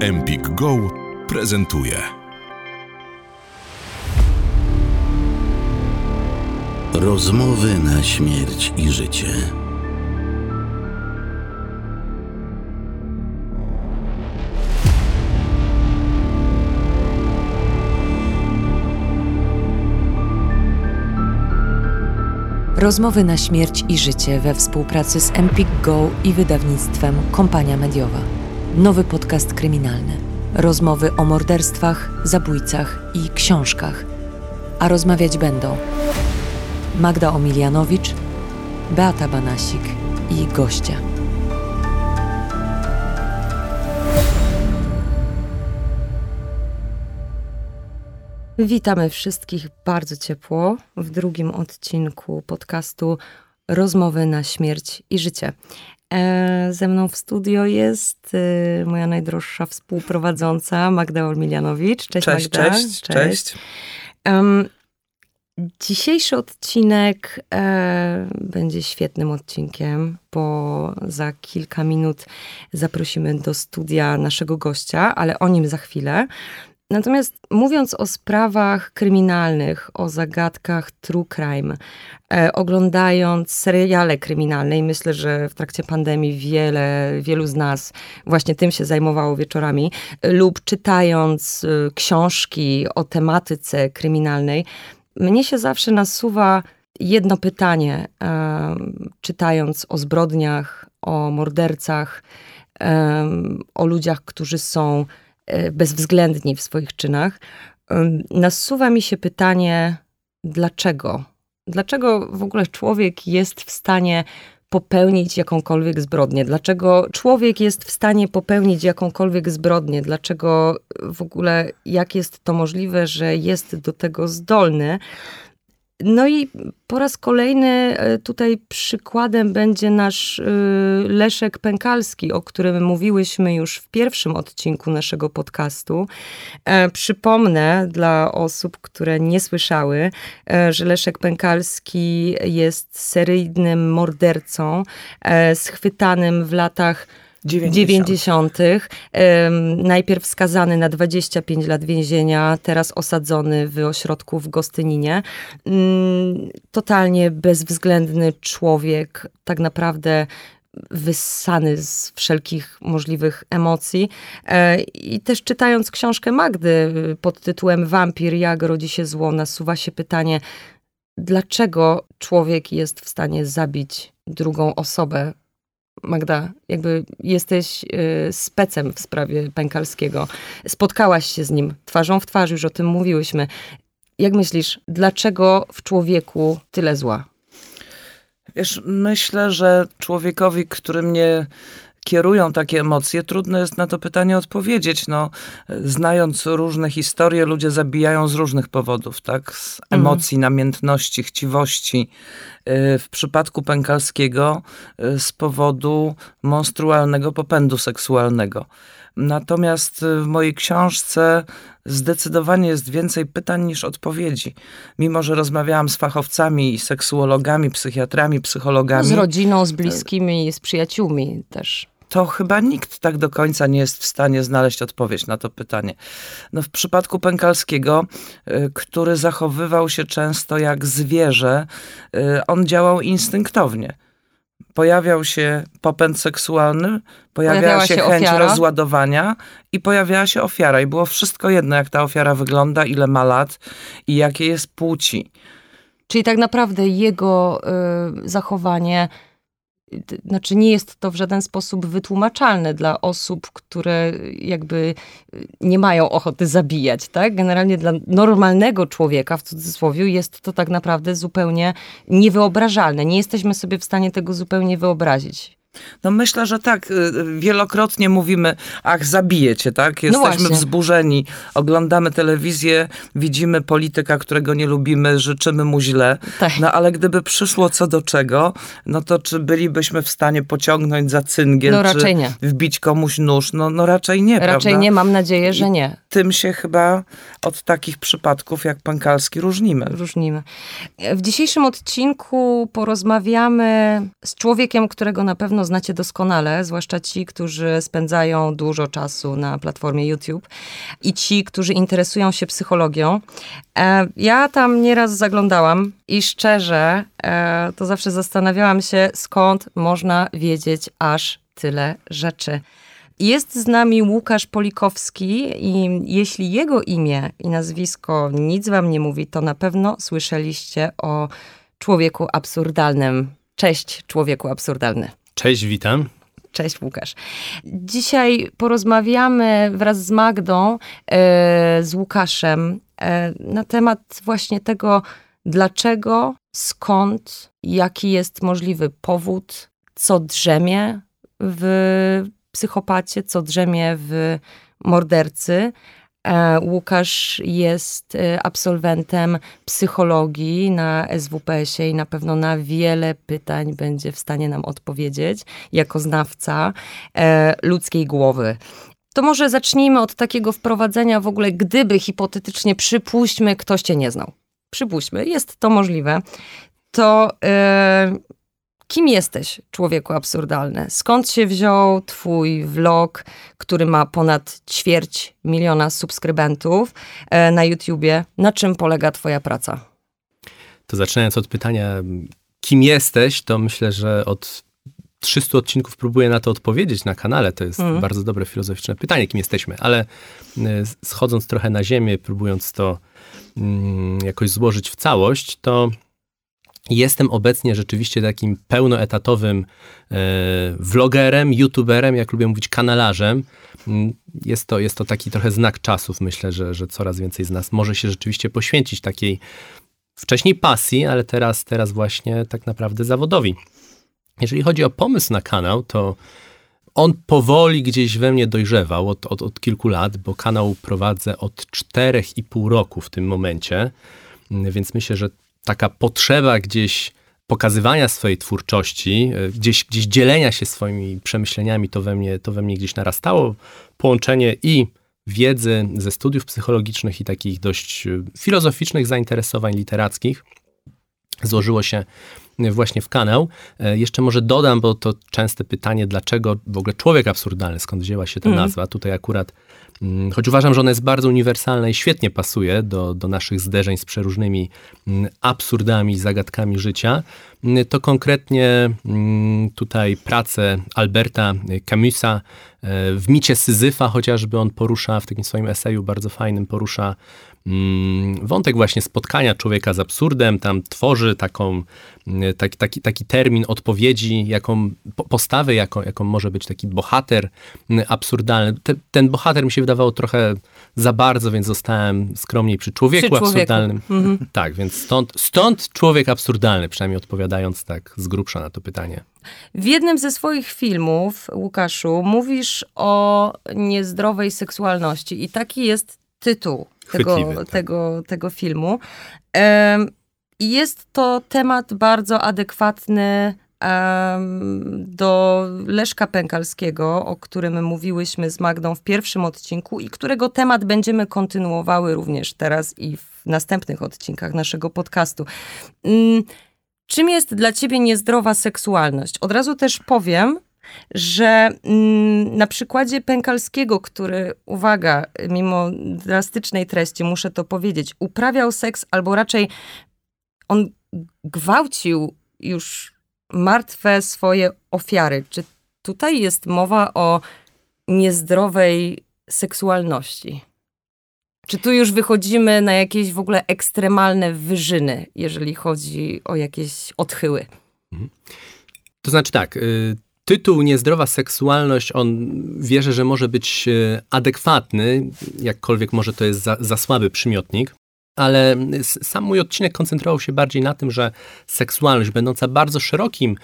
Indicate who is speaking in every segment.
Speaker 1: Empik Go prezentuje.
Speaker 2: Rozmowy na śmierć i życie.
Speaker 3: Rozmowy na śmierć i życie we współpracy z Empik Go i wydawnictwem Kompania Mediowa. Nowy podcast kryminalny. Rozmowy o morderstwach, zabójcach i książkach. A rozmawiać będą Magda Omilianowicz, Beata Banasik i goście. Witamy wszystkich bardzo ciepło w drugim odcinku podcastu Rozmowy na śmierć i życie. E, ze mną w studio jest e, moja najdroższa współprowadząca Magda Olmilianowicz.
Speaker 4: Cześć, cześć Magda. Cześć, cześć. cześć. Um,
Speaker 3: dzisiejszy odcinek e, będzie świetnym odcinkiem, bo za kilka minut zaprosimy do studia naszego gościa, ale o nim za chwilę. Natomiast mówiąc o sprawach kryminalnych, o zagadkach true crime, e, oglądając seriale kryminalne i myślę, że w trakcie pandemii wiele, wielu z nas właśnie tym się zajmowało wieczorami, lub czytając e, książki o tematyce kryminalnej, mnie się zawsze nasuwa jedno pytanie, e, czytając o zbrodniach, o mordercach, e, o ludziach, którzy są bezwzględni w swoich czynach, nasuwa mi się pytanie, dlaczego? Dlaczego w ogóle człowiek jest w stanie popełnić jakąkolwiek zbrodnię? Dlaczego człowiek jest w stanie popełnić jakąkolwiek zbrodnię? Dlaczego w ogóle, jak jest to możliwe, że jest do tego zdolny? No i po raz kolejny e, tutaj przykładem będzie nasz e, Leszek Pękalski, o którym mówiłyśmy już w pierwszym odcinku naszego podcastu. E, przypomnę dla osób, które nie słyszały, że Leszek Pękalski jest seryjnym mordercą schwytanym w latach 90. Najpierw skazany na 25 lat więzienia, teraz osadzony w ośrodku w Gostyninie. Mm, totalnie bezwzględny człowiek, tak naprawdę wyssany z wszelkich możliwych emocji. E, I też czytając książkę Magdy pod tytułem Wampir, jak rodzi się zło, nasuwa się pytanie, dlaczego człowiek jest w stanie zabić drugą osobę Magda, jakby jesteś y, specem w sprawie Pękalskiego. Spotkałaś się z nim twarzą w twarz, już o tym mówiłyśmy. Jak myślisz, dlaczego w człowieku tyle zła?
Speaker 4: Wiesz, myślę, że człowiekowi, który mnie kierują takie emocje, trudno jest na to pytanie odpowiedzieć. No, znając różne historie, ludzie zabijają z różnych powodów, tak? Z mhm. emocji, mm. namiętności, chciwości. Y, w przypadku Pękalskiego y, z powodu monstrualnego popędu seksualnego. Natomiast w mojej książce zdecydowanie jest więcej pytań niż odpowiedzi. Mimo, że rozmawiałam z fachowcami, seksuologami, psychiatrami, psychologami.
Speaker 3: Z rodziną, z bliskimi, z przyjaciółmi też
Speaker 4: to chyba nikt tak do końca nie jest w stanie znaleźć odpowiedź na to pytanie. No w przypadku Pękalskiego, y, który zachowywał się często jak zwierzę, y, on działał instynktownie. Pojawiał się popęd seksualny, pojawiała, pojawiała się, się chęć ofiara. rozładowania i pojawiała się ofiara. I było wszystko jedno, jak ta ofiara wygląda, ile ma lat i jakie jest płci.
Speaker 3: Czyli tak naprawdę jego y, zachowanie znaczy nie jest to w żaden sposób wytłumaczalne dla osób, które jakby nie mają ochoty zabijać, tak? Generalnie dla normalnego człowieka, w cudzysłowie, jest to tak naprawdę zupełnie niewyobrażalne. Nie jesteśmy sobie w stanie tego zupełnie wyobrazić.
Speaker 4: No myślę, że tak. Y, wielokrotnie mówimy, ach, zabijecie, tak? No Jesteśmy no wzburzeni, oglądamy telewizję, widzimy polityka, którego nie lubimy, życzymy mu źle. Tak. No ale gdyby przyszło co do czego, no to czy bylibyśmy w stanie pociągnąć za cyngiel, no, raczej nie. wbić komuś nóż? No, no raczej nie,
Speaker 3: Raczej
Speaker 4: prawda?
Speaker 3: nie, mam nadzieję, że nie. I
Speaker 4: tym się chyba od takich przypadków jak Pankalski różnimy.
Speaker 3: Różnimy. W dzisiejszym odcinku porozmawiamy z człowiekiem, którego na pewno znacie doskonale, zwłaszcza ci, którzy spędzają dużo czasu na platformie YouTube i ci, którzy interesują się psychologią. E, ja tam nieraz zaglądałam i szczerze e, to zawsze zastanawiałam się, skąd można wiedzieć aż tyle rzeczy. Jest z nami Łukasz Polikowski i jeśli jego imię i nazwisko nic wam nie mówi, to na pewno słyszeliście o człowieku absurdalnym. Cześć, człowieku absurdalny.
Speaker 5: Cześć, witam.
Speaker 3: Cześć Łukasz. Dzisiaj porozmawiamy wraz z Magdą, e, z Łukaszem e, na temat właśnie tego, dlaczego, skąd, jaki jest możliwy powód, co drzemie w psychopacie, co drzemie w mordercy. E, Łukasz jest e, absolwentem psychologii na SWPS-ie i na pewno na wiele pytań będzie w stanie nam odpowiedzieć jako znawca e, ludzkiej głowy. To może zacznijmy od takiego wprowadzenia w ogóle, gdyby hipotetycznie przypuśćmy, ktoś cię nie znał. Przypuśćmy, jest to możliwe. To Kim jesteś, człowieku absurdalny? Skąd się wziął twój vlog, który ma ponad ćwierć miliona subskrybentów e, na YouTubie? Na czym polega twoja praca?
Speaker 5: To zaczynając od pytania, kim jesteś, to myślę, że od 300 odcinków próbuję na to odpowiedzieć na kanale. To jest mm. bardzo dobre filozoficzne pytanie, kim jesteśmy, ale e, schodząc trochę na ziemię, próbując to mm, jakoś złożyć w całość, to Jestem obecnie rzeczywiście takim pełnoetatowym e, vlogerem, youtuberem, jak lubię mówić, kanalarzem. Mm, jest to, jest to taki trochę znak czasów. Myślę, że, że coraz więcej z nas może się rzeczywiście poświęcić takiej wcześniej pasji, ale teraz, teraz właśnie tak naprawdę zawodowi. Jeżeli chodzi o pomysł na kanał, to on powoli gdzieś we mnie dojrzewał od, od, od kilku lat, bo kanał prowadzę od czterech i pół roku w tym momencie, mm, więc myślę, że taka potrzeba gdzieś pokazywania swojej twórczości, e, gdzieś, gdzieś dzielenia się swoimi przemyśleniami, to we, mnie, to we mnie gdzieś narastało. Połączenie i wiedzy ze studiów psychologicznych i takich dość e, filozoficznych zainteresowań literackich złożyło się właśnie w kanał. E, jeszcze może dodam, bo to częste pytanie, dlaczego w ogóle człowiek absurdalny, skąd wzięła się ta mm. nazwa. Tutaj akurat Mm, choć uważam, że ona jest bardzo uniwersalna i świetnie pasuje do, do naszych zderzeń z przeróżnymi mm, absurdami, zagadkami życia, mm, to konkretnie tutaj pracę Alberta Camusa e, w micie Syzyfa, chociażby on porusza w takim swoim eseju bardzo fajnym, porusza wątek właśnie spotkania człowieka z absurdem, tam tworzy taką, mm, taki, taki, taki termin odpowiedzi, jaką postawę, jaką, jaką może być taki bohater mm, absurdalny. Te, ten bohater mi się wydawało trochę za bardzo, więc zostałem skromniej przy człowieku, przy człowieku. absurdalnym. Mhm. Tak, więc stąd, stąd człowiek absurdalny, przynajmniej odpowiadając tak z grubsza na to pytanie.
Speaker 3: W jednym ze swoich filmów, Łukaszu, mówisz o niezdrowej seksualności i taki jest tytuł tego, tak. tego, tego filmu. I jest to temat bardzo adekwatny do Leszka Pękalskiego, o którym mówiłyśmy z Magdą w pierwszym odcinku i którego temat będziemy kontynuowały również teraz i w następnych odcinkach naszego podcastu. Mm, czym jest dla ciebie niezdrowa seksualność? Od razu też powiem, że mm, na przykładzie Pękalskiego, który, uwaga, mimo drastycznej treści, muszę to powiedzieć, uprawiał seks, albo raczej on gwałcił już martwe swoje ofiary. Czy tutaj jest mowa o niezdrowej seksualności? Czy tu już wychodzimy na jakieś w ogóle ekstremalne wyżyny, jeżeli chodzi o jakieś odchyły? Mhm.
Speaker 5: To znaczy tak, y, tytuł Niezdrowa seksualność, on wierzę, że może być e, adekwatny, jakkolwiek może to jest za, za słaby przymiotnik. Ale sam mój odcinek koncentrował się bardziej na tym, że seksualność, będąca bardzo szerokim,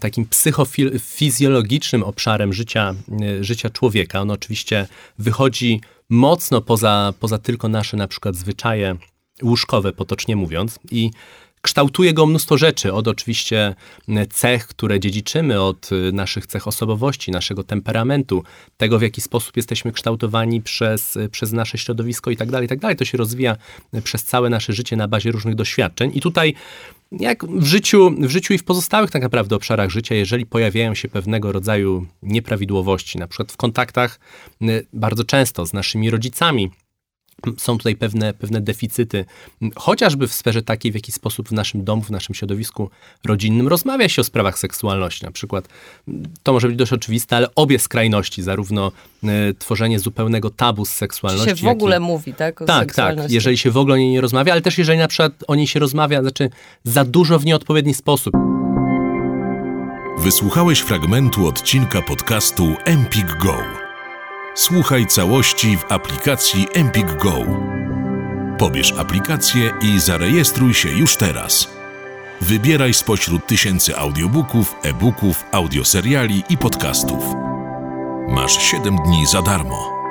Speaker 5: takim psychofizjologicznym obszarem życia, życia człowieka, on oczywiście wychodzi mocno poza, poza tylko nasze na przykład zwyczaje łóżkowe, potocznie mówiąc. I kształtuje go mnóstwo rzeczy, od oczywiście cech, które dziedziczymy, od y, naszych cech osobowości, naszego temperamentu, tego w jaki sposób jesteśmy kształtowani przez, y, przez nasze środowisko i tak dalej, tak dalej. To się rozwija przez całe nasze życie na bazie różnych doświadczeń. I tutaj jak w życiu, w życiu i w pozostałych tak naprawdę obszarach życia, jeżeli pojawiają się pewnego rodzaju nieprawidłowości, na przykład w kontaktach bardzo często z naszymi rodzicami, są tutaj pewne, pewne deficyty, chociażby w sferze takiej, w jaki sposób w naszym domu, w naszym środowisku rodzinnym rozmawia się o sprawach seksualności. Na przykład, to może być dość oczywiste, ale obie skrajności, zarówno y, tworzenie zupełnego tabu z seksualności.
Speaker 3: Czy się w ogóle mówi, tak? O
Speaker 5: tak, tak. Jeżeli się w ogóle o niej nie rozmawia, ale też jeżeli na przykład o niej się rozmawia, znaczy za dużo w nieodpowiedni sposób.
Speaker 1: Wysłuchałeś fragmentu odcinka podcastu Empik Go. Słuchaj całości w aplikacji Empik Go. Pobierz aplikację i zarejestruj się już teraz. Wybieraj spośród tysięcy audiobooków, e-booków, audioseriali i podcastów. Masz 7 dni za darmo.